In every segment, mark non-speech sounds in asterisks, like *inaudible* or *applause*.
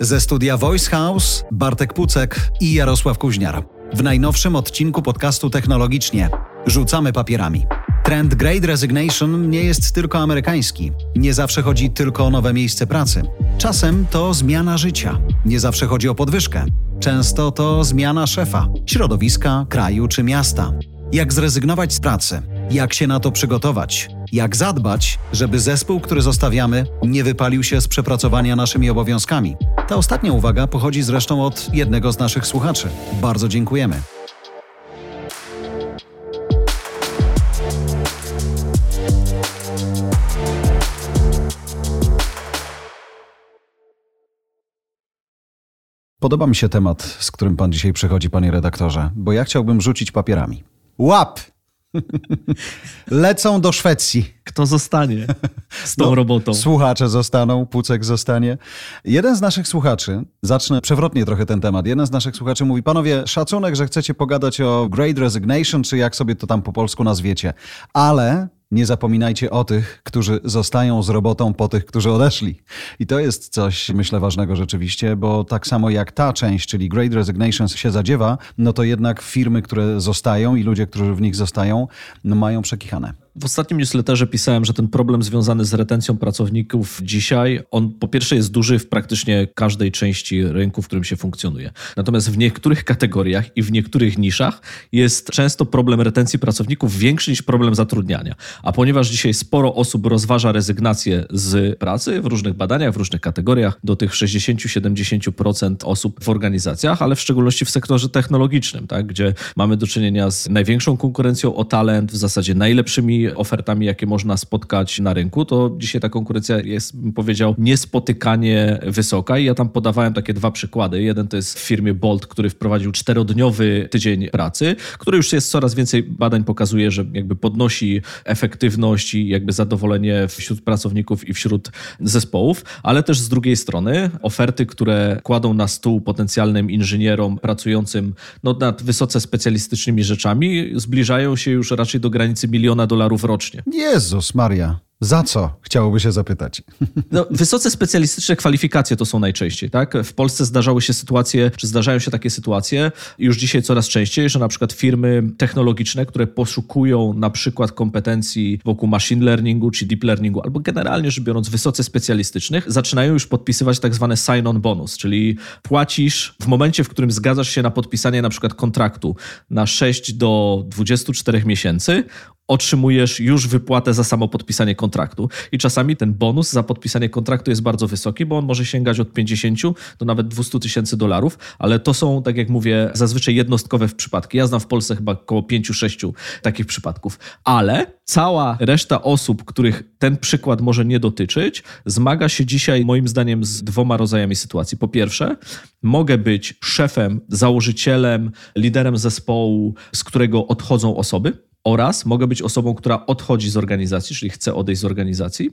Ze studia Voice House Bartek Pucek i Jarosław Kuźniar. W najnowszym odcinku podcastu Technologicznie rzucamy papierami. Trend Great Resignation nie jest tylko amerykański. Nie zawsze chodzi tylko o nowe miejsce pracy. Czasem to zmiana życia. Nie zawsze chodzi o podwyżkę. Często to zmiana szefa, środowiska, kraju czy miasta. Jak zrezygnować z pracy? Jak się na to przygotować? Jak zadbać, żeby zespół, który zostawiamy, nie wypalił się z przepracowania naszymi obowiązkami? Ta ostatnia uwaga pochodzi zresztą od jednego z naszych słuchaczy. Bardzo dziękujemy. Podoba mi się temat, z którym pan dzisiaj przychodzi, panie redaktorze, bo ja chciałbym rzucić papierami. Łap! *laughs* Lecą do Szwecji. Kto zostanie z tą no, robotą? Słuchacze zostaną, Pucek zostanie. Jeden z naszych słuchaczy, zacznę przewrotnie trochę ten temat, jeden z naszych słuchaczy mówi, panowie, szacunek, że chcecie pogadać o Great Resignation, czy jak sobie to tam po polsku nazwiecie, ale nie zapominajcie o tych, którzy zostają z robotą po tych, którzy odeszli. I to jest coś, myślę, ważnego rzeczywiście, bo tak samo jak ta część, czyli Great Resignation się zadziewa, no to jednak firmy, które zostają i ludzie, którzy w nich zostają, no mają przekichane. W ostatnim newsletterze pisałem, że ten problem związany z retencją pracowników dzisiaj, on po pierwsze jest duży w praktycznie każdej części rynku, w którym się funkcjonuje. Natomiast w niektórych kategoriach i w niektórych niszach jest często problem retencji pracowników większy niż problem zatrudniania. A ponieważ dzisiaj sporo osób rozważa rezygnację z pracy w różnych badaniach, w różnych kategoriach, do tych 60-70% osób w organizacjach, ale w szczególności w sektorze technologicznym, tak, gdzie mamy do czynienia z największą konkurencją o talent, w zasadzie najlepszymi ofertami, jakie można spotkać na rynku, to dzisiaj ta konkurencja jest, bym powiedział, niespotykanie wysoka. I ja tam podawałem takie dwa przykłady. Jeden to jest w firmie Bolt, który wprowadził czterodniowy tydzień pracy, który już jest coraz więcej badań pokazuje, że jakby podnosi efektywność i jakby zadowolenie wśród pracowników i wśród zespołów, ale też z drugiej strony oferty, które kładą na stół potencjalnym inżynierom pracującym no, nad wysoce specjalistycznymi rzeczami, zbliżają się już raczej do granicy miliona dolarów dolarów rocznie. Jezus Maria. Za co? Chciałoby się zapytać. *laughs* No, wysoce specjalistyczne kwalifikacje to są najczęściej, tak? W Polsce zdarzały się sytuacje, czy zdarzają się takie sytuacje, już dzisiaj coraz częściej, że na przykład firmy technologiczne, które poszukują na przykład kompetencji wokół machine learningu czy deep learningu, albo generalnie rzecz biorąc wysoce specjalistycznych, zaczynają już podpisywać tak zwany sign-on bonus, czyli płacisz w momencie, w którym zgadzasz się na podpisanie na przykład kontraktu na 6 do 24 miesięcy, otrzymujesz już wypłatę za samo podpisanie kontraktu. I czasami ten bonus za podpisanie kontraktu jest bardzo wysoki, bo on może sięgać od 50 do nawet 200 tysięcy dolarów, ale to są, tak jak mówię, zazwyczaj jednostkowe w przypadki. Ja znam w Polsce chyba około 5-6 takich przypadków, ale cała reszta osób, których ten przykład może nie dotyczyć, zmaga się dzisiaj moim zdaniem z dwoma rodzajami sytuacji. Po pierwsze, mogę być szefem, założycielem, liderem zespołu, z którego odchodzą osoby, oraz mogę być osobą, która odchodzi z organizacji, czyli chce odejść z organizacji,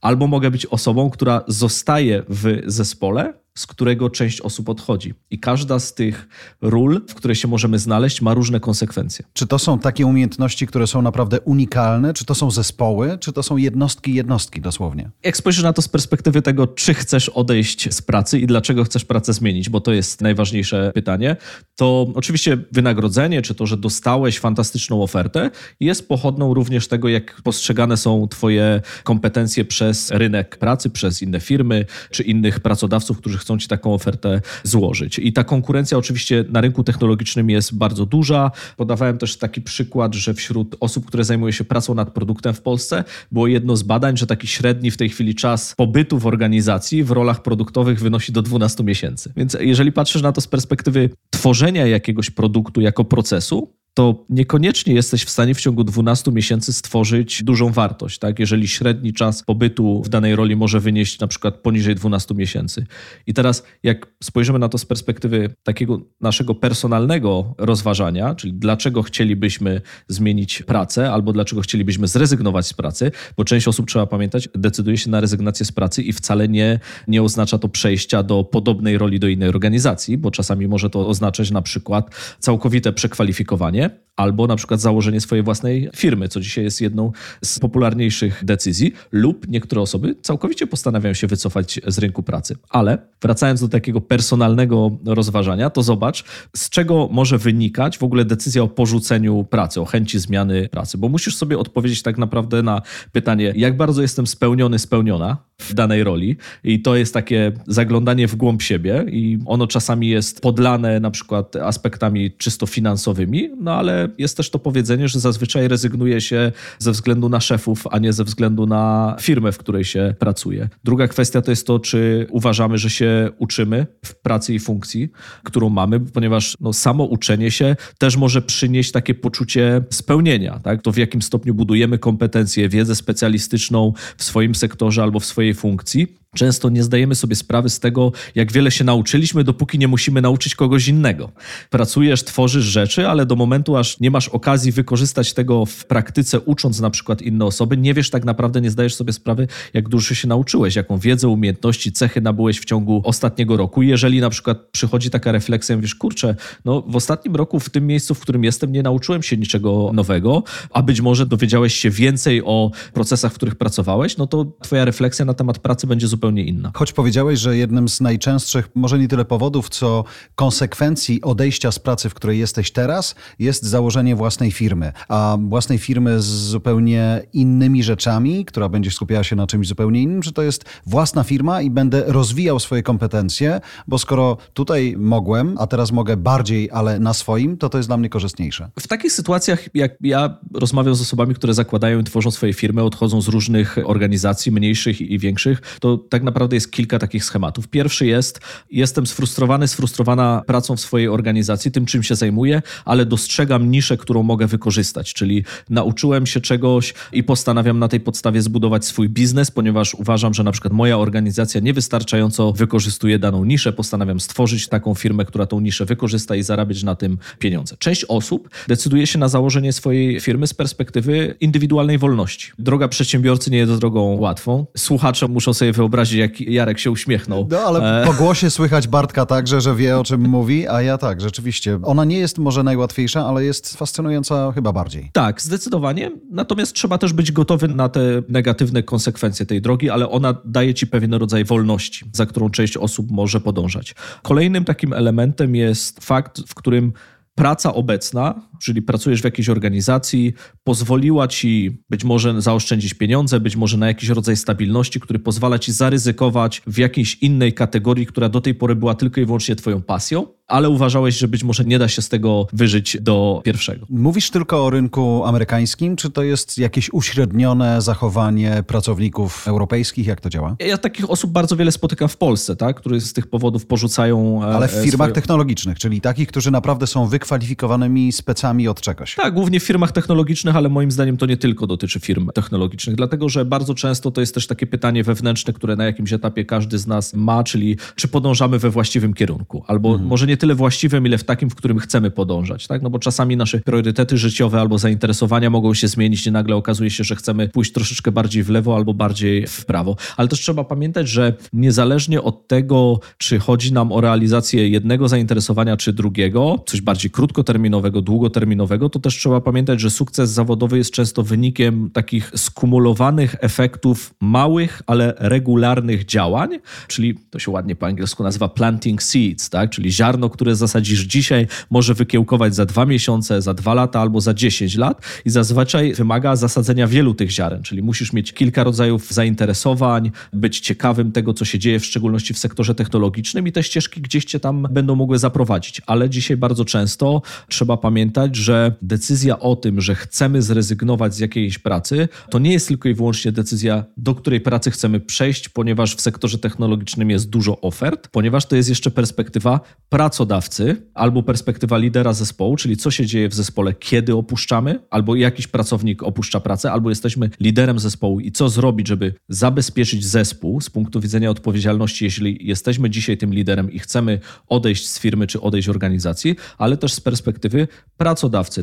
albo mogę być osobą, która zostaje w zespole, z którego część osób odchodzi. I każda z tych ról, w której się możemy znaleźć, ma różne konsekwencje. Czy to są takie umiejętności, które są naprawdę unikalne? Czy to są zespoły? Czy to są jednostki, jednostki dosłownie? Jak spojrzysz na to z perspektywy tego, czy chcesz odejść z pracy i dlaczego chcesz pracę zmienić, bo to jest najważniejsze pytanie, to oczywiście wynagrodzenie, czy to, że dostałeś fantastyczną ofertę, jest pochodną również tego, jak postrzegane są Twoje kompetencje przez rynek pracy, przez inne firmy, czy innych pracodawców, którzy chcą ci taką ofertę złożyć. I ta konkurencja oczywiście na rynku technologicznym jest bardzo duża. Podawałem też taki przykład, że wśród osób, które zajmują się pracą nad produktem w Polsce, było jedno z badań, że taki średni w tej chwili czas pobytu w organizacji w rolach produktowych wynosi do 12 miesięcy. Więc jeżeli patrzysz na to z perspektywy tworzenia jakiegoś produktu jako procesu, to niekoniecznie jesteś w stanie w ciągu 12 miesięcy stworzyć dużą wartość. Tak? Jeżeli średni czas pobytu w danej roli może wynieść na przykład poniżej 12 miesięcy. I teraz, jak spojrzymy na to z perspektywy takiego naszego personalnego rozważania, czyli dlaczego chcielibyśmy zmienić pracę, albo dlaczego chcielibyśmy zrezygnować z pracy, bo część osób, trzeba pamiętać, decyduje się na rezygnację z pracy i wcale nie, nie oznacza to przejścia do podobnej roli do innej organizacji, bo czasami może to oznaczać na przykład całkowite przekwalifikowanie albo na przykład założenie swojej własnej firmy, co dzisiaj jest jedną z popularniejszych decyzji, lub niektóre osoby całkowicie postanawiają się wycofać z rynku pracy. Ale wracając do takiego personalnego rozważania, to zobacz, z czego może wynikać w ogóle decyzja o porzuceniu pracy, o chęci zmiany pracy, bo musisz sobie odpowiedzieć tak naprawdę na pytanie, jak bardzo jestem spełniony, spełniona w danej roli? I to jest takie zaglądanie w głąb siebie i ono czasami jest podlane na przykład aspektami czysto finansowymi, no ale jest też to powiedzenie, że zazwyczaj rezygnuje się ze względu na szefów, a nie ze względu na firmę, w której się pracuje. Druga kwestia to jest to, czy uważamy, że się uczymy w pracy i funkcji, którą mamy, ponieważ no, samo uczenie się też może przynieść takie poczucie spełnienia, tak? To w jakim stopniu budujemy kompetencje, wiedzę specjalistyczną w swoim sektorze albo w swojej funkcji, Często nie zdajemy sobie sprawy z tego, jak wiele się nauczyliśmy, dopóki nie musimy nauczyć kogoś innego. Pracujesz, tworzysz rzeczy, ale do momentu, aż nie masz okazji wykorzystać tego w praktyce, ucząc na przykład inne osoby, nie wiesz tak naprawdę, nie zdajesz sobie sprawy, jak dużo się nauczyłeś, jaką wiedzę, umiejętności, cechy nabyłeś w ciągu ostatniego roku. Jeżeli na przykład przychodzi taka refleksja, wiesz, kurczę, no w ostatnim roku w tym miejscu, w którym jestem, nie nauczyłem się niczego nowego, a być może dowiedziałeś się więcej o procesach, w których pracowałeś, no to twoja refleksja na temat pracy będzie zupełnie zupełnie inna. Choć powiedziałeś, że jednym z najczęstszych, może nie tyle powodów, co konsekwencji odejścia z pracy, w której jesteś teraz, jest założenie własnej firmy. A własnej firmy z zupełnie innymi rzeczami, która będzie skupiała się na czymś zupełnie innym, czy to jest własna firma i będę rozwijał swoje kompetencje, bo skoro tutaj mogłem, a teraz mogę bardziej, ale na swoim, to to jest dla mnie korzystniejsze. W takich sytuacjach, jak ja rozmawiam z osobami, które zakładają i tworzą swoje firmy, odchodzą z różnych organizacji, mniejszych i większych, to tak naprawdę jest kilka takich schematów. Pierwszy jest, jestem sfrustrowany, sfrustrowana pracą w swojej organizacji, tym czym się zajmuję, ale dostrzegam niszę, którą mogę wykorzystać, czyli nauczyłem się czegoś i postanawiam na tej podstawie zbudować swój biznes, ponieważ uważam, że na przykład moja organizacja niewystarczająco wykorzystuje daną niszę, postanawiam stworzyć taką firmę, która tą niszę wykorzysta i zarabiać na tym pieniądze. Część osób decyduje się na założenie swojej firmy z perspektywy indywidualnej wolności. Droga przedsiębiorcy nie jest drogą łatwą. Słuchacze muszą sobie wyobrazić, wyobrazić, jak Jarek się uśmiechnął. No, ale e... po głosie słychać Bartka także, że wie o czym mówi, a ja tak, rzeczywiście. Ona nie jest może najłatwiejsza, ale jest fascynująca chyba bardziej. Tak, zdecydowanie. Natomiast trzeba też być gotowy na te negatywne konsekwencje tej drogi, ale ona daje ci pewien rodzaj wolności, za którą część osób może podążać. Kolejnym takim elementem jest fakt, w którym praca obecna, czyli pracujesz w jakiejś organizacji, pozwoliła ci być może zaoszczędzić pieniądze, być może na jakiś rodzaj stabilności, który pozwala ci zaryzykować w jakiejś innej kategorii, która do tej pory była tylko i wyłącznie twoją pasją ale uważałeś, że być może nie da się z tego wyżyć do pierwszego. Mówisz tylko o rynku amerykańskim, czy to jest jakieś uśrednione zachowanie pracowników europejskich? Jak to działa? Ja takich osób bardzo wiele spotykam w Polsce, tak? które z tych powodów porzucają. E, ale w firmach swoje... technologicznych, czyli takich, którzy naprawdę są wykwalifikowanymi specami od czegoś. Tak, głównie w firmach technologicznych, ale moim zdaniem to nie tylko dotyczy firm technologicznych, dlatego że bardzo często to jest też takie pytanie wewnętrzne, które na jakimś etapie każdy z nas ma, czyli czy podążamy we właściwym kierunku, albo mhm. może nie nie tyle właściwym, ile w takim, w którym chcemy podążać, tak? No bo czasami nasze priorytety życiowe albo zainteresowania mogą się zmienić i nagle okazuje się, że chcemy pójść troszeczkę bardziej w lewo albo bardziej w prawo. Ale też trzeba pamiętać, że niezależnie od tego, czy chodzi nam o realizację jednego zainteresowania czy drugiego, coś bardziej krótkoterminowego, długoterminowego, to też trzeba pamiętać, że sukces zawodowy jest często wynikiem takich skumulowanych efektów małych, ale regularnych działań, czyli to się ładnie po angielsku nazywa planting seeds, tak? czyli ziarno, które zasadzisz dzisiaj, może wykiełkować za dwa miesiące, za dwa lata albo za dziesięć lat i zazwyczaj wymaga zasadzenia wielu tych ziaren, czyli musisz mieć kilka rodzajów zainteresowań, być ciekawym tego, co się dzieje, w szczególności w sektorze technologicznym i te ścieżki gdzieś cię tam będą mogły zaprowadzić. Ale dzisiaj bardzo często trzeba pamiętać, że decyzja o tym, że chcemy zrezygnować z jakiejś pracy, to nie jest tylko i wyłącznie decyzja, do której pracy chcemy przejść, ponieważ w sektorze technologicznym jest dużo ofert, ponieważ to jest jeszcze perspektywa pracodawcy albo perspektywa lidera zespołu, czyli co się dzieje w zespole, kiedy opuszczamy, albo jakiś pracownik opuszcza pracę, albo jesteśmy liderem zespołu i co zrobić, żeby zabezpieczyć zespół z punktu widzenia odpowiedzialności, jeśli jesteśmy dzisiaj tym liderem i chcemy odejść z firmy czy odejść z organizacji, ale też z perspektywy pracodawcy,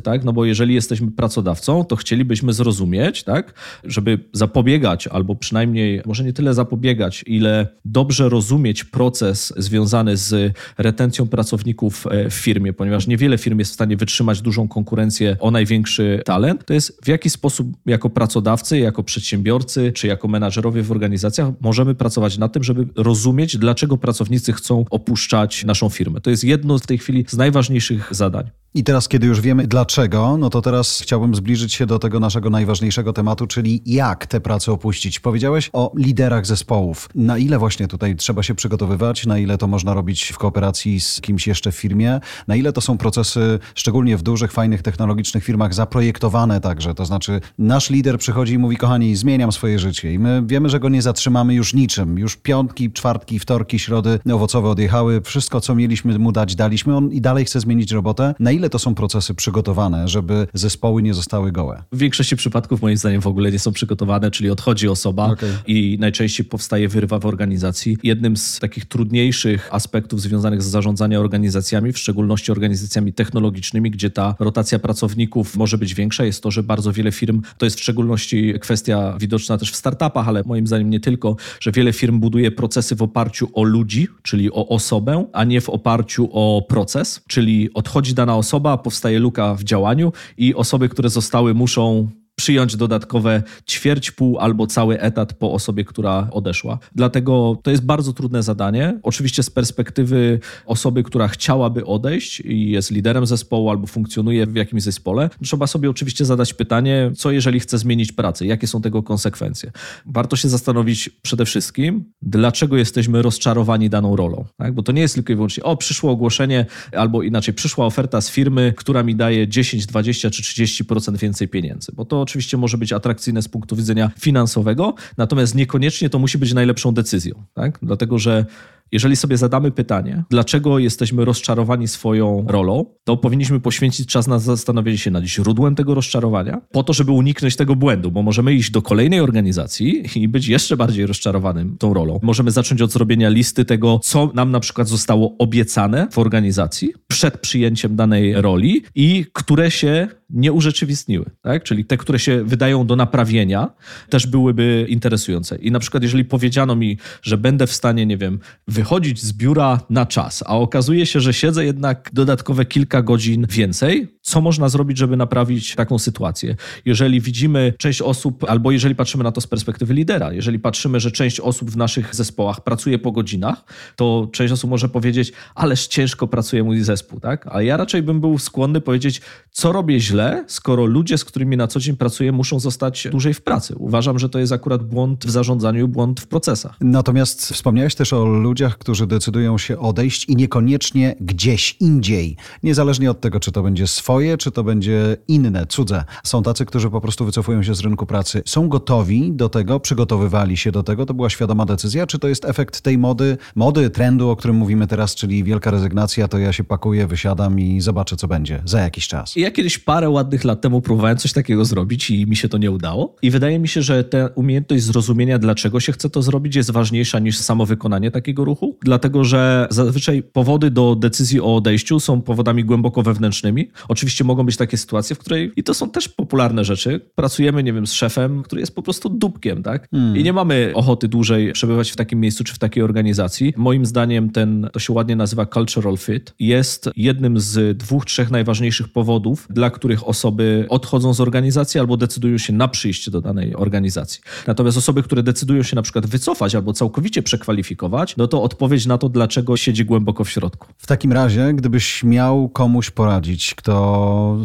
tak? No bo jeżeli jesteśmy pracodawcą, to chcielibyśmy zrozumieć, tak, żeby zapobiegać, albo przynajmniej może nie tyle zapobiegać, ile dobrze rozumieć proces związany z retencją pracowników e, w firmie, ponieważ niewiele firm jest w stanie wytrzymać dużą konkurencję o największy talent, to jest w jaki sposób jako pracodawcy, jako przedsiębiorcy, czy jako menadżerowie w organizacjach możemy pracować na tym, żeby rozumieć, dlaczego pracownicy chcą opuszczać naszą firmę. To jest jedno w tej chwili z najważniejszych zadań. I teraz, kiedy już wiemy dlaczego, no to teraz chciałbym zbliżyć się do tego naszego najważniejszego tematu, czyli jak tę pracę opuścić. Powiedziałeś o liderach zespołów. Na ile właśnie tutaj trzeba się przygotowywać, na ile to można robić w kooperacji z kimś jeszcze w firmie, na ile to są procesy, szczególnie w dużych, fajnych, technologicznych firmach, zaprojektowane także. To znaczy, nasz lider przychodzi i mówi, kochani, zmieniam swoje życie. I my wiemy, że go nie zatrzymamy już niczym. Już piątki, czwartki, wtorki, środy owocowe odjechały. Wszystko, co mieliśmy mu dać, daliśmy. On i dalej chce zmienić robotę. Na ile to są procesy przygotowane, żeby zespoły nie zostały gołe? W większości przypadków moim zdaniem w ogóle nie są przygotowane, czyli odchodzi osoba okay. i najczęściej powstaje wyrwa w organizacji. Jednym z takich trudniejszych aspektów związanych z zarządzaniem organizacjami, w szczególności organizacjami technologicznymi, gdzie ta rotacja pracowników może być większa, jest to, że bardzo wiele firm, to jest w szczególności kwestia widoczna też w startupach, ale moim zdaniem nie tylko, że wiele firm buduje procesy w oparciu o ludzi, czyli o osobę, a nie w oparciu o proces, czyli odchodzi dana osoba, osoba, powstaje luka w działaniu i osoby, które zostały, muszą przyjąć dodatkowe ćwierć, pół albo cały etat po osobie, która odeszła. Dlatego to jest bardzo trudne zadanie. Oczywiście z perspektywy osoby, która chciałaby odejść i jest liderem zespołu albo funkcjonuje w jakimś zespole, trzeba sobie oczywiście zadać pytanie, co jeżeli chce zmienić pracę, jakie są tego konsekwencje. Warto się zastanowić przede wszystkim, dlaczego jesteśmy rozczarowani daną rolą. Tak? Bo to nie jest tylko i wyłącznie, o, przyszło ogłoszenie, albo inaczej, przyszła oferta z firmy, która mi daje 10, 20 czy 30% więcej pieniędzy. Bo to oczywiście może być atrakcyjne z punktu widzenia finansowego, natomiast niekoniecznie to musi być najlepszą decyzją, tak? Dlatego, że jeżeli sobie zadamy pytanie, dlaczego jesteśmy rozczarowani swoją rolą, to powinniśmy poświęcić czas na zastanowienie się nad źródłem tego rozczarowania, po to, żeby uniknąć tego błędu, bo możemy iść do kolejnej organizacji i być jeszcze bardziej rozczarowanym tą rolą. Możemy zacząć od zrobienia listy tego, co nam na przykład zostało obiecane w organizacji przed przyjęciem danej roli i które się nie urzeczywistniły, tak? czyli te, które się wydają do naprawienia, też byłyby interesujące. I na przykład, jeżeli powiedziano mi, że będę w stanie, nie wiem, wychodzić z biura na czas, a okazuje się, że siedzę jednak dodatkowe kilka godzin więcej, co można zrobić, żeby naprawić taką sytuację? Jeżeli widzimy część osób, albo jeżeli patrzymy na to z perspektywy lidera, jeżeli patrzymy, że część osób w naszych zespołach pracuje po godzinach, to część osób może powiedzieć, ależ ciężko pracuje mój zespół, tak? Ale ja raczej bym był skłonny powiedzieć, co robię źle, skoro ludzie, z którymi na co dzień pracuję, muszą zostać dłużej w pracy. Uważam, że to jest akurat błąd w zarządzaniu, błąd w procesach. Natomiast wspomniałeś też o ludziach, którzy decydują się odejść i niekoniecznie gdzieś indziej. Niezależnie od tego, czy to będzie swoje swoje, czy to będzie inne, cudze. Są tacy, którzy po prostu wycofują się z rynku pracy. Są gotowi do tego, przygotowywali się do tego, to była świadoma decyzja, czy to jest efekt tej mody, mody, trendu, o którym mówimy teraz, czyli wielka rezygnacja, to ja się pakuję, wysiadam i zobaczę, co będzie za jakiś czas. Ja kiedyś parę ładnych lat temu próbowałem coś takiego zrobić i mi się to nie udało. I wydaje mi się, że ta umiejętność zrozumienia, dlaczego się chce to zrobić, jest ważniejsza niż samo wykonanie takiego ruchu, dlatego że zazwyczaj powody do decyzji o odejściu są powodami głęboko wewnętrznymi. Oczywiście mogą być takie sytuacje, w której, i to są też popularne rzeczy, pracujemy, nie wiem, z szefem, który jest po prostu dupkiem, tak? Hmm. I nie mamy ochoty dłużej przebywać w takim miejscu czy w takiej organizacji. Moim zdaniem ten, to się ładnie nazywa cultural fit, jest jednym z dwóch, trzech najważniejszych powodów, dla których osoby odchodzą z organizacji albo decydują się na przyjście do danej organizacji. Natomiast osoby, które decydują się na przykład wycofać albo całkowicie przekwalifikować, no to odpowiedź na to, dlaczego siedzi głęboko w środku. W takim razie, gdybyś miał komuś poradzić,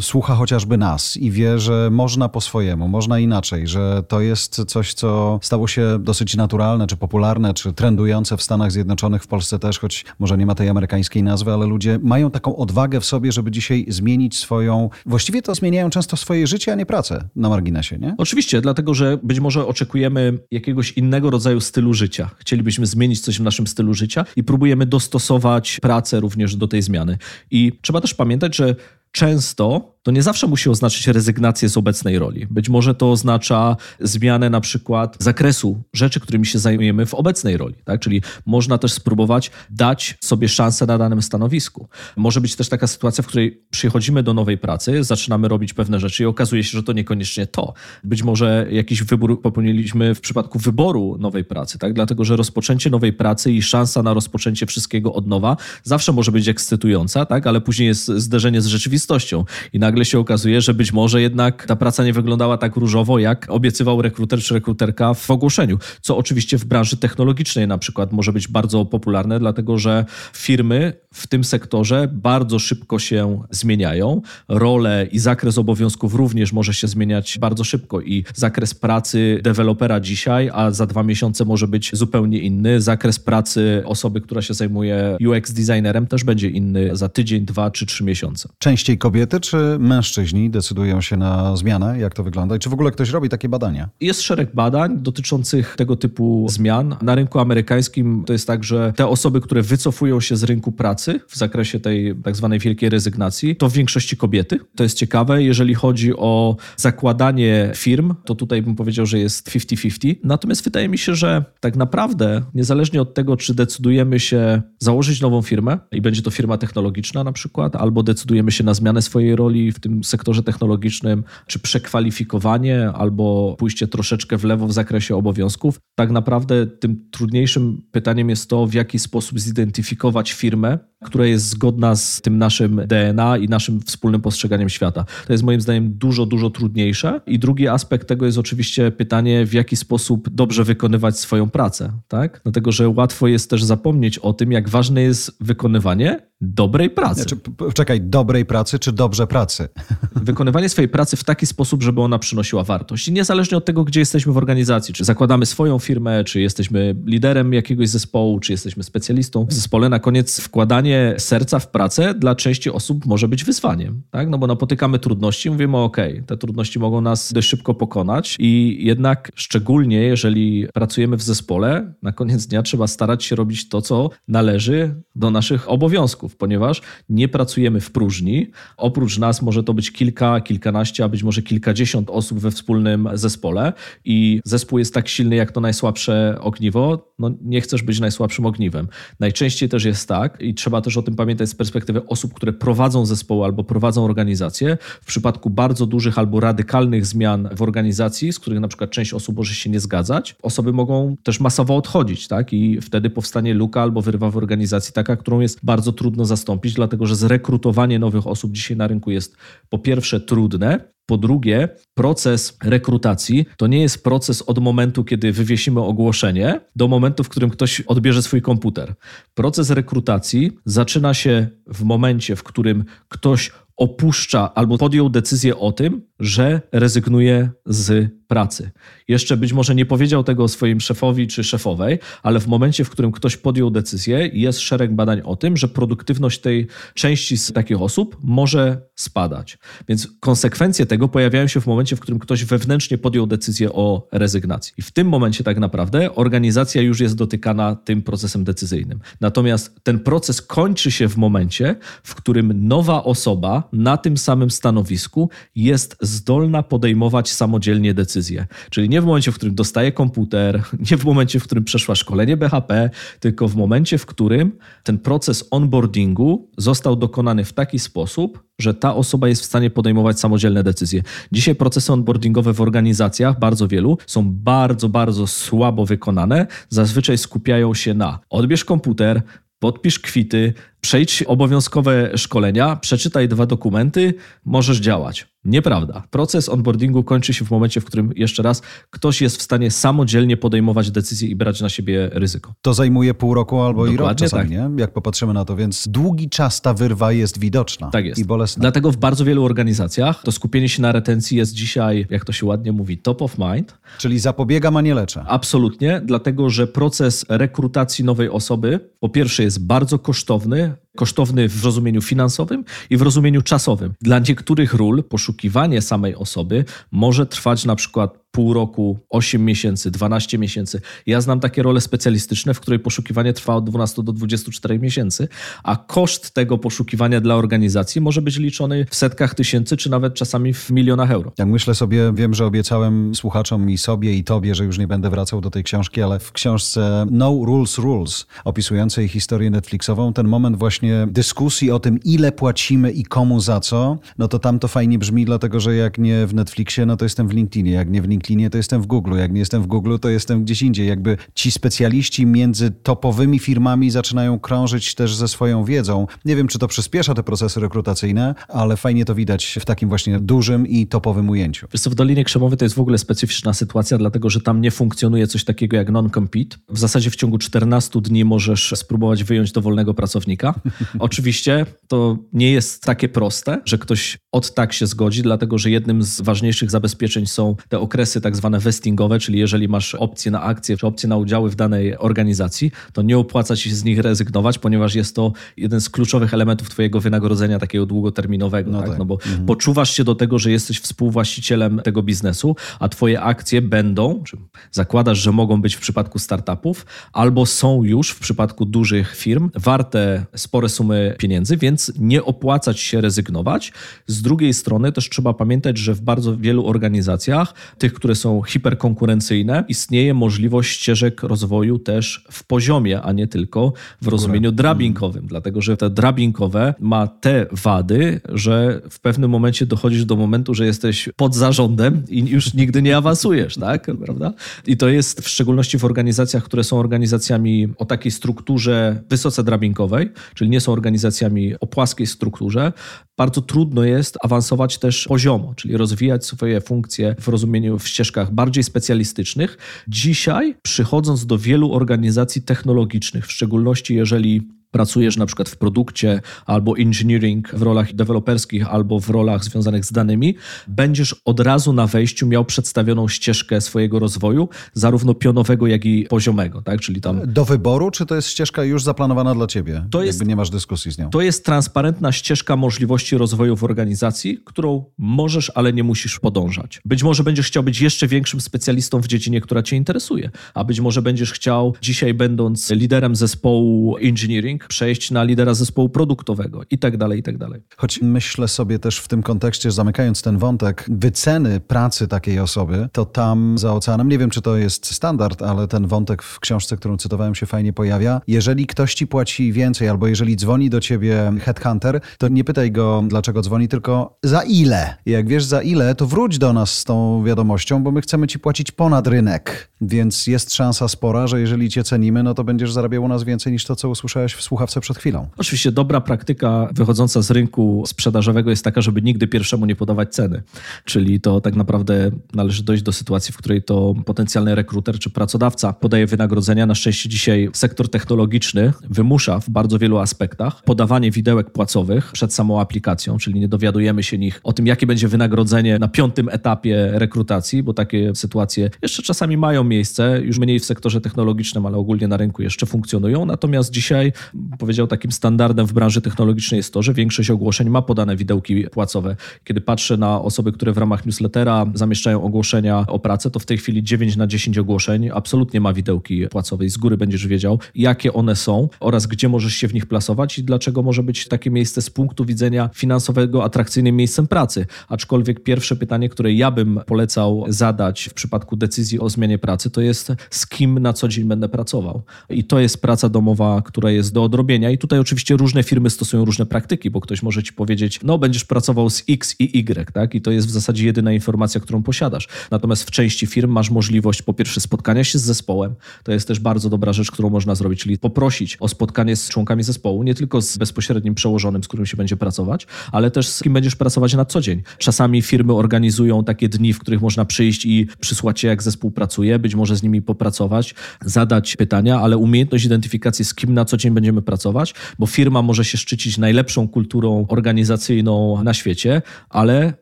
słucha chociażby nas i wie, że można po swojemu, można inaczej, że to jest coś, co stało się dosyć naturalne, czy popularne, czy trendujące w Stanach Zjednoczonych, w Polsce też, choć może nie ma tej amerykańskiej nazwy, ale ludzie mają taką odwagę w sobie, żeby dzisiaj zmienić swoją, właściwie to zmieniają często swoje życie, a nie pracę na marginesie, nie? Oczywiście, dlatego, że być może oczekujemy jakiegoś innego rodzaju stylu życia. Chcielibyśmy zmienić coś w naszym stylu życia i próbujemy dostosować pracę również do tej zmiany. I trzeba też pamiętać, że często to nie zawsze musi oznaczać rezygnację z obecnej roli. Być może to oznacza zmianę na przykład zakresu rzeczy, którymi się zajmujemy w obecnej roli. Tak? Czyli można też spróbować dać sobie szansę na danym stanowisku. Może być też taka sytuacja, w której przychodzimy do nowej pracy, zaczynamy robić pewne rzeczy i okazuje się, że to niekoniecznie to. Być może jakiś wybór popełniliśmy w przypadku wyboru nowej pracy, tak? dlatego że rozpoczęcie nowej pracy i szansa na rozpoczęcie wszystkiego od nowa zawsze może być ekscytująca, tak? ale później jest zderzenie z rzeczywistością i nagle się okazuje, że być może jednak ta praca nie wyglądała tak różowo, jak obiecywał rekruter czy rekruterka w ogłoszeniu, co oczywiście w branży technologicznej na przykład może być bardzo popularne, dlatego że firmy w tym sektorze bardzo szybko się zmieniają. Role i zakres obowiązków również może się zmieniać bardzo szybko i zakres pracy dewelopera dzisiaj, a za dwa miesiące może być zupełnie inny. Zakres pracy osoby, która się zajmuje UX designerem też będzie inny za tydzień, dwa czy trzy miesiące. Częściej kobiety czy mężczyźni decydują się na zmianę? Jak to wygląda? I czy w ogóle ktoś robi takie badania? Jest szereg badań dotyczących tego typu zmian. Na rynku amerykańskim to jest tak, że te osoby, które wycofują się z rynku pracy w zakresie tej tak zwanej wielkiej rezygnacji, to w większości kobiety. To jest ciekawe. Jeżeli chodzi o zakładanie firm, to tutaj bym powiedział, że jest 50-50. Natomiast wydaje mi się, że tak naprawdę, niezależnie od tego, czy decydujemy się założyć nową firmę i będzie to firma technologiczna na przykład, albo decydujemy się na zmianę swojej roli w tym sektorze technologicznym, czy przekwalifikowanie, albo pójście troszeczkę w lewo w zakresie obowiązków, tak naprawdę tym trudniejszym pytaniem jest to, w jaki sposób zidentyfikować firmę, która jest zgodna z tym naszym DNA i naszym wspólnym postrzeganiem świata. To jest moim zdaniem dużo, dużo trudniejsze. I drugi aspekt tego jest oczywiście pytanie, w jaki sposób dobrze wykonywać swoją pracę, tak? Dlatego, że łatwo jest też zapomnieć o tym, jak ważne jest wykonywanie dobrej pracy. Znaczy, czekaj, dobrej pracy czy dobrze pracy? *laughs* Wykonywanie swojej pracy w taki sposób, żeby ona przynosiła wartość. I niezależnie od tego, gdzie jesteśmy w organizacji, czy zakładamy swoją firmę, czy jesteśmy liderem jakiegoś zespołu, czy jesteśmy specjalistą w zespole, na koniec wkładanie serca w pracę dla części osób może być wyzwaniem. Tak? No bo napotykamy trudności, mówimy, ok, te trudności mogą nas dość szybko pokonać i jednak szczególnie, jeżeli pracujemy w zespole, na koniec dnia trzeba starać się robić to, co należy do naszych obowiązków ponieważ nie pracujemy w próżni. Oprócz nas może to być kilka, kilkanaście, a być może kilkadziesiąt osób we wspólnym zespole i zespół jest tak silny jak to najsłabsze ogniwo. No, nie chcesz być najsłabszym ogniwem. Najczęściej też jest tak i trzeba też o tym pamiętać z perspektywy osób, które prowadzą zespoły albo prowadzą organizacje. W przypadku bardzo dużych albo radykalnych zmian w organizacji, z których na przykład część osób może się nie zgadzać, osoby mogą też masowo odchodzić, tak? I wtedy powstanie luka albo wyrywa w organizacji taka, którą jest bardzo trudno zastąpić, dlatego że zrekrutowanie nowych osób dzisiaj na rynku jest po pierwsze trudne, po drugie, proces rekrutacji to nie jest proces od momentu, kiedy wywiesimy ogłoszenie, do momentu, w którym ktoś odbierze swój komputer. Proces rekrutacji zaczyna się w momencie, w którym ktoś opuszcza albo podjął decyzję o tym, że rezygnuje z pracy. Jeszcze być może nie powiedział tego swoim szefowi czy szefowej, ale w momencie, w którym ktoś podjął decyzję, jest szereg badań o tym, że produktywność tej części z takich osób może spadać. Więc konsekwencje tego pojawiają się w momencie, w którym ktoś wewnętrznie podjął decyzję o rezygnacji. I w tym momencie tak naprawdę organizacja już jest dotykana tym procesem decyzyjnym. Natomiast ten proces kończy się w momencie, w którym nowa osoba na tym samym stanowisku jest zdolna podejmować samodzielnie decyzje. Czyli nie w momencie, w którym dostaje komputer, *laughs* nie w momencie, w którym przeszła szkolenie BHP, tylko w momencie, w którym ten proces onboardingu został dokonany w taki sposób, że ta osoba jest w stanie podejmować samodzielne decyzje. Dzisiaj procesy onboardingowe w organizacjach, bardzo wielu, są bardzo, bardzo słabo wykonane. Zazwyczaj skupiają się na odbierz komputer, podpisz kwity, przejdź obowiązkowe szkolenia, przeczytaj dwa dokumenty, możesz działać. Nieprawda. Proces onboardingu kończy się w momencie, w którym jeszcze raz ktoś jest w stanie samodzielnie podejmować decyzje i brać na siebie ryzyko. To zajmuje pół roku albo Dokładnie i rok czasami, tak. nie? Jak popatrzymy na to, więc długi czas ta wyrwa jest widoczna tak jest. i bolesna. Dlatego w bardzo wielu organizacjach to skupienie się na retencji jest dzisiaj, jak to się ładnie mówi, top of mind. Czyli zapobiegam, a nie leczę. Absolutnie, dlatego że proces rekrutacji nowej osoby po pierwsze jest bardzo kosztowny, kosztowny w rozumieniu finansowym i w rozumieniu czasowym. Dla niektórych ról poszukiwanie samej osoby może trwać na przykład pół roku, 8 miesięcy, 12 miesięcy. Ja znam takie role specjalistyczne, w której poszukiwanie trwa od 12 do 24 miesięcy, a koszt tego poszukiwania dla organizacji może być liczony w setkach tysięcy, czy nawet czasami w milionach euro. Jak myślę sobie, wiem, że obiecałem słuchaczom i sobie i tobie, że już nie będę wracał do tej książki, ale w książce No Rules Rules, opisującej historię Netflixową, ten moment właśnie dyskusji o tym, ile płacimy i komu za co, no to tam to fajnie brzmi, dlatego że jak nie w Netflixie, no to jestem w LinkedInie, jak nie w LinkedInie, to jestem w Google, jak nie jestem w Google, to jestem gdzieś indziej. Jakby ci specjaliści między topowymi firmami zaczynają krążyć też ze swoją wiedzą. Nie wiem, czy to przyspiesza te procesy rekrutacyjne, ale fajnie to widać w takim właśnie dużym i topowym ujęciu. Wiesz co, w Dolinie Krzemowej to jest w ogóle specyficzna sytuacja, dlatego że tam nie funkcjonuje coś takiego jak non-compete. W zasadzie w ciągu 14 dni możesz spróbować wyjąć dowolnego pracownika. *laughs* Oczywiście to nie jest takie proste, że ktoś od tak się zgodzi, dlatego że jednym z ważniejszych zabezpieczeń są te okresy tak zwane vestingowe, czyli jeżeli masz opcję na akcje czy opcję na udziały w danej organizacji, to nie opłaca ci się z nich rezygnować, ponieważ jest to jeden z kluczowych elementów twojego wynagrodzenia takiego długoterminowego. No, tak? Tak. no bo mhm. poczuwasz się do tego, że jesteś współwłaścicielem tego biznesu, a twoje akcje będą, czy zakładasz, że mogą być w przypadku startupów, albo są już w przypadku dużych firm warte spore sumy pieniędzy, więc nie opłaca ci się rezygnować. Z drugiej strony też trzeba pamiętać, że w bardzo wielu organizacjach, tych, które są hiperkonkurencyjne, istnieje możliwość ścieżek rozwoju też w poziomie, a nie tylko w rozumieniu drabinkowym, mm. dlatego że te drabinkowe ma te wady, że w pewnym momencie dochodzisz do momentu, że jesteś pod zarządem i już nigdy nie awansujesz, *laughs* tak? Prawda? I to jest w szczególności w organizacjach, które są organizacjami o takiej strukturze wysoce drabinkowej, czyli nie są organizacjami o płaskiej strukturze, bardzo trudno jest awansować też poziomo, czyli rozwijać swoje funkcje w rozumieniu w ścieżkach bardziej specjalistycznych. Dzisiaj, przychodząc do wielu organizacji technologicznych, w szczególności jeżeli pracujesz na przykład w produkcie albo engineering w rolach deweloperskich albo w rolach związanych z danymi, będziesz od razu na wejściu miał przedstawioną ścieżkę swojego rozwoju, zarówno pionowego, jak i poziomego, tak? Czyli tam... Do wyboru, czy to jest ścieżka już zaplanowana dla ciebie? To jest, Jakby nie masz dyskusji z nią. To jest transparentna ścieżka możliwości rozwoju w organizacji, którą możesz, ale nie musisz podążać. Być może będziesz chciał być jeszcze większym specjalistą w dziedzinie, która cię interesuje, a być może będziesz chciał dzisiaj będąc liderem zespołu engineering, przejść na lidera zespołu produktowego i tak dalej, i tak dalej. Choć myślę sobie też w tym kontekście, zamykając ten wątek, wyceny pracy takiej osoby, to tam za oceanem, nie wiem czy to jest standard, ale ten wątek w książce, którą cytowałem się fajnie pojawia. Jeżeli ktoś ci płaci więcej albo jeżeli dzwoni do ciebie headhunter, to nie pytaj go dlaczego dzwoni, tylko za ile. Jak wiesz za ile, to wróć do nas z tą wiadomością, bo my chcemy ci płacić ponad rynek. Więc jest szansa spora, że jeżeli cię cenimy, no to będziesz zarabiał u nas więcej niż to, co usłyszałeś w słuchawce przed chwilą. Oczywiście dobra praktyka wychodząca z rynku sprzedażowego jest taka, żeby nigdy pierwszemu nie podawać ceny. Czyli to tak naprawdę należy dojść do sytuacji, w której to potencjalny rekruter czy pracodawca podaje wynagrodzenia. Na szczęście dzisiaj sektor technologiczny wymusza w bardzo wielu aspektach podawanie widełek płacowych przed samą aplikacją, czyli nie dowiadujemy się nich o tym, jakie będzie wynagrodzenie na piątym etapie rekrutacji, bo takie sytuacje jeszcze czasami mają miejsce, już mniej w sektorze technologicznym, ale ogólnie na rynku jeszcze funkcjonują. Natomiast dzisiaj powiedział, takim standardem w branży technologicznej jest to, że większość ogłoszeń ma podane widełki płacowe. Kiedy patrzę na osoby, które w ramach newslettera zamieszczają ogłoszenia o pracę, to w tej chwili 9 na 10 ogłoszeń absolutnie ma widełki płacowe i z góry będziesz wiedział, jakie one są oraz gdzie możesz się w nich plasować i dlaczego może być takie miejsce z punktu widzenia finansowego atrakcyjnym miejscem pracy. Aczkolwiek pierwsze pytanie, które ja bym polecał zadać w przypadku decyzji o zmianie pracy, to jest z kim na co dzień będę pracował. I to jest praca domowa, która jest do odrobienia. I tutaj oczywiście różne firmy stosują różne praktyki, bo ktoś może ci powiedzieć, no będziesz pracował z X i Y, tak? I to jest w zasadzie jedyna informacja, którą posiadasz. Natomiast w części firm masz możliwość po pierwsze spotkania się z zespołem. To jest też bardzo dobra rzecz, którą można zrobić, czyli poprosić o spotkanie z członkami zespołu, nie tylko z bezpośrednim przełożonym, z którym się będzie pracować, ale też z kim będziesz pracować na co dzień. Czasami firmy organizują takie dni, w których można przyjść i przysłać się, jak zespół pracuje, być może z nimi popracować, zadać pytania, ale umiejętność identyfikacji, z kim na co dzień będziemy potrzebujemy pracować, bo firma może się szczycić najlepszą kulturą organizacyjną na świecie, ale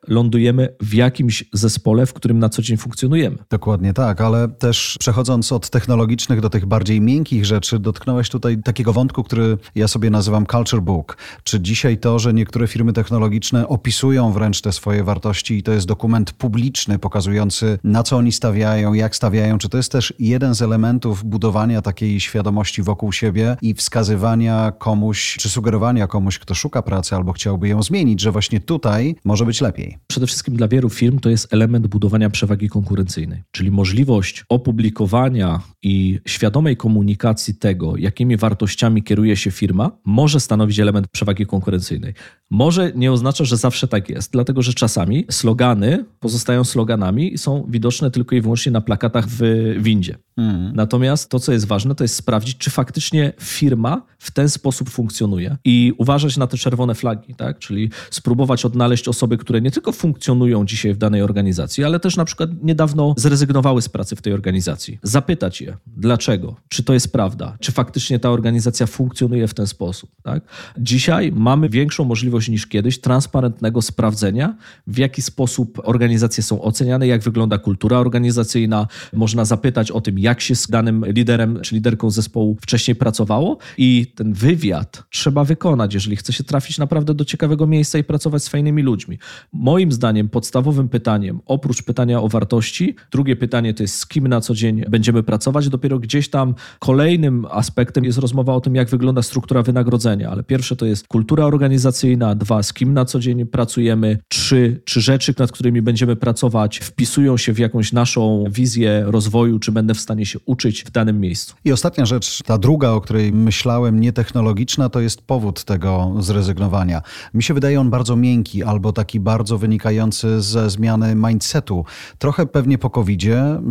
lądujemy w jakimś zespole, w którym na co dzień funkcjonujemy. Dokładnie tak, ale też przechodząc od technologicznych do tych bardziej miękkich rzeczy, dotknąłeś tutaj takiego wątku, który ja sobie nazywam culture book. Czy dzisiaj to, że niektóre firmy technologiczne opisują wręcz te swoje wartości i to jest dokument publiczny pokazujący na co oni stawiają, jak stawiają, czy to jest też jeden z elementów budowania takiej świadomości wokół siebie i wskazywania komuś, czy sugerowania komuś, kto szuka pracy albo chciałby ją zmienić, że właśnie tutaj może być lepiej. Przede wszystkim dla wielu firm to jest element budowania przewagi konkurencyjnej, czyli możliwość opublikowania i świadomej komunikacji tego, jakimi wartościami kieruje się firma, może stanowić element przewagi konkurencyjnej. Może nie oznacza, że zawsze tak jest, dlatego że czasami slogany pozostają sloganami i są widoczne tylko i wyłącznie na plakatach w windzie. Mm. Natomiast to, co jest ważne, to jest sprawdzić, czy faktycznie firma w ten sposób funkcjonuje i uważać na te czerwone flagi, tak? Czyli spróbować odnaleźć osoby, które nie tylko funkcjonują dzisiaj w danej organizacji, ale też na przykład niedawno zrezygnowały z pracy w tej organizacji. Zapytać je, dlaczego, czy to jest prawda, czy faktycznie ta organizacja funkcjonuje w ten sposób, tak? Dzisiaj mamy większą możliwość niż kiedyś transparentnego sprawdzenia, w jaki sposób organizacje są oceniane, jak wygląda kultura organizacyjna. Można zapytać o tym, jak się z danym liderem czy liderką zespołu wcześniej pracowało i ten wywiad trzeba wykonać, jeżeli chce się trafić naprawdę do ciekawego miejsca i pracować z fajnymi ludźmi. Moim zdaniem podstawowym pytaniem, oprócz pytania o wartości, drugie pytanie to jest z kim na co dzień będziemy pracować. Dopiero gdzieś tam kolejnym aspektem jest rozmowa o tym, jak wygląda struktura wynagrodzenia, ale pierwsze to jest kultura organizacyjna, dwa, z kim na co dzień pracujemy, trzy, czy rzeczy, nad którymi będziemy pracować, wpisują się w jakąś naszą wizję rozwoju, czy będę w stanie stanie się uczyć w danym miejscu. I ostatnia rzecz, ta druga, o której myślałem, nietechnologiczna, to jest powód tego zrezygnowania. Mi się wydaje on bardzo miękki albo taki bardzo wynikający ze zmiany mindsetu. Trochę pewnie po covid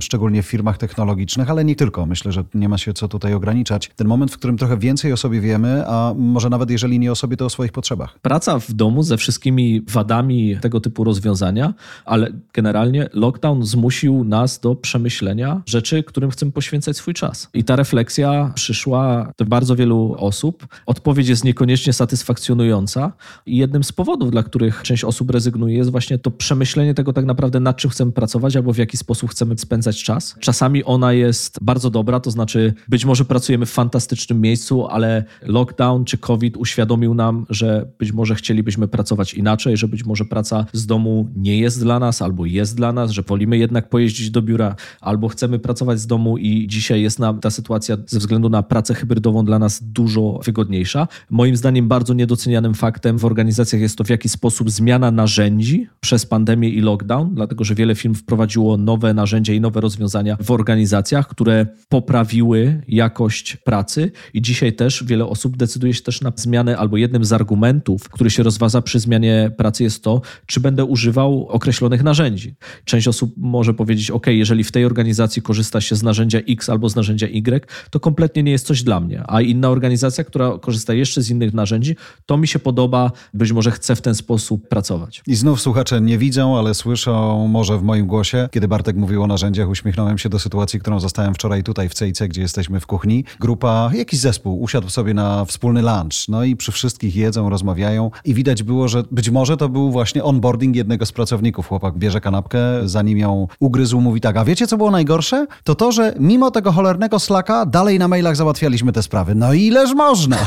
szczególnie w firmach technologicznych, ale nie tylko. Myślę, że nie ma się co tutaj ograniczać. Ten moment, w którym trochę więcej o sobie wiemy, a może nawet jeżeli nie o sobie, to o swoich potrzebach. Praca w domu ze wszystkimi wadami tego typu rozwiązania, ale generalnie lockdown zmusił nas do przemyślenia rzeczy, którym chcemy poświęcać swój czas. I ta refleksja przyszła do bardzo wielu osób. Odpowiedź jest niekoniecznie satysfakcjonująca i jednym z powodów, dla których część osób rezygnuje, jest właśnie to przemyślenie tego tak naprawdę, nad czym chcemy pracować albo w jaki sposób chcemy spędzać czas. Czasami ona jest bardzo dobra, to znaczy być może pracujemy w fantastycznym miejscu, ale lockdown czy COVID uświadomił nam, że być może chcielibyśmy pracować inaczej, że być może praca z domu nie jest dla nas albo jest dla nas, że wolimy jednak pojeździć do biura albo chcemy pracować z domu i dzisiaj jest nam ta sytuacja ze względu na pracę hybrydową dla nas dużo wygodniejsza. Moim zdaniem bardzo niedocenianym faktem w organizacjach jest to, w jaki sposób zmiana narzędzi przez pandemię i lockdown, dlatego że wiele firm wprowadziło nowe narzędzia i nowe rozwiązania w organizacjach, które poprawiły jakość pracy i dzisiaj też wiele osób decyduje się też na zmianę albo jednym z argumentów, który się rozważa przy zmianie pracy jest to, czy będę używał określonych narzędzi. Część osób może powiedzieć, ok, jeżeli w tej organizacji korzysta się z narzędzi, narzędzia X albo z narzędzia Y, to kompletnie nie jest coś dla mnie. A inna organizacja, która korzysta jeszcze z innych narzędzi, to mi się podoba, być może chcę w ten sposób pracować. I znów słuchacze nie widzą, ale słyszą może w moim głosie, kiedy Bartek mówił o narzędziach, uśmiechnąłem się do sytuacji, którą zostałem wczoraj tutaj w CIC, gdzie jesteśmy w kuchni. Grupa, jakiś zespół usiadł sobie na wspólny lunch, no i przy wszystkich jedzą, rozmawiają i widać było, że być może to był właśnie onboarding jednego z pracowników. Chłopak bierze kanapkę, zanim ją ugryzł, mówi tak, a wiecie co było najgorsze? To to, że mimo tego cholernego slaka dalej na mailach załatwialiśmy te sprawy. No ileż można? *laughs*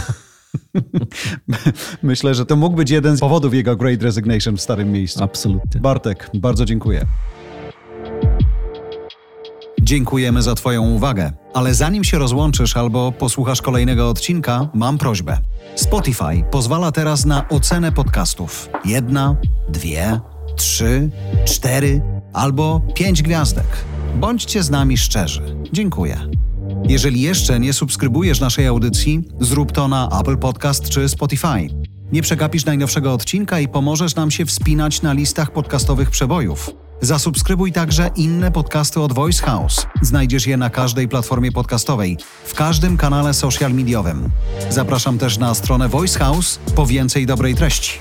Myślę, że to mógł być jeden z powodów jego Great Resignation w starym miejscu. Absolutnie. Bartek, bardzo dziękuję. Dziękujemy za Twoją uwagę, ale zanim się rozłączysz albo posłuchasz kolejnego odcinka, mam prośbę. Spotify pozwala teraz na ocenę podcastów. Jedna, dwie, trzy, cztery albo pięć gwiazdek. Bądźcie z nami szczerzy. Dziękuję. Jeżeli jeszcze nie subskrybujesz naszej audycji, zrób to na Apple Podcast czy Spotify. Nie przegapisz najnowszego odcinka i pomożesz nam się wspinać na listach podcastowych przebojów. Zasubskrybuj także inne podcasty od Voice House. Znajdziesz je na każdej platformie podcastowej, w każdym kanale social mediowym. Zapraszam też na stronę Voice House po więcej dobrej treści.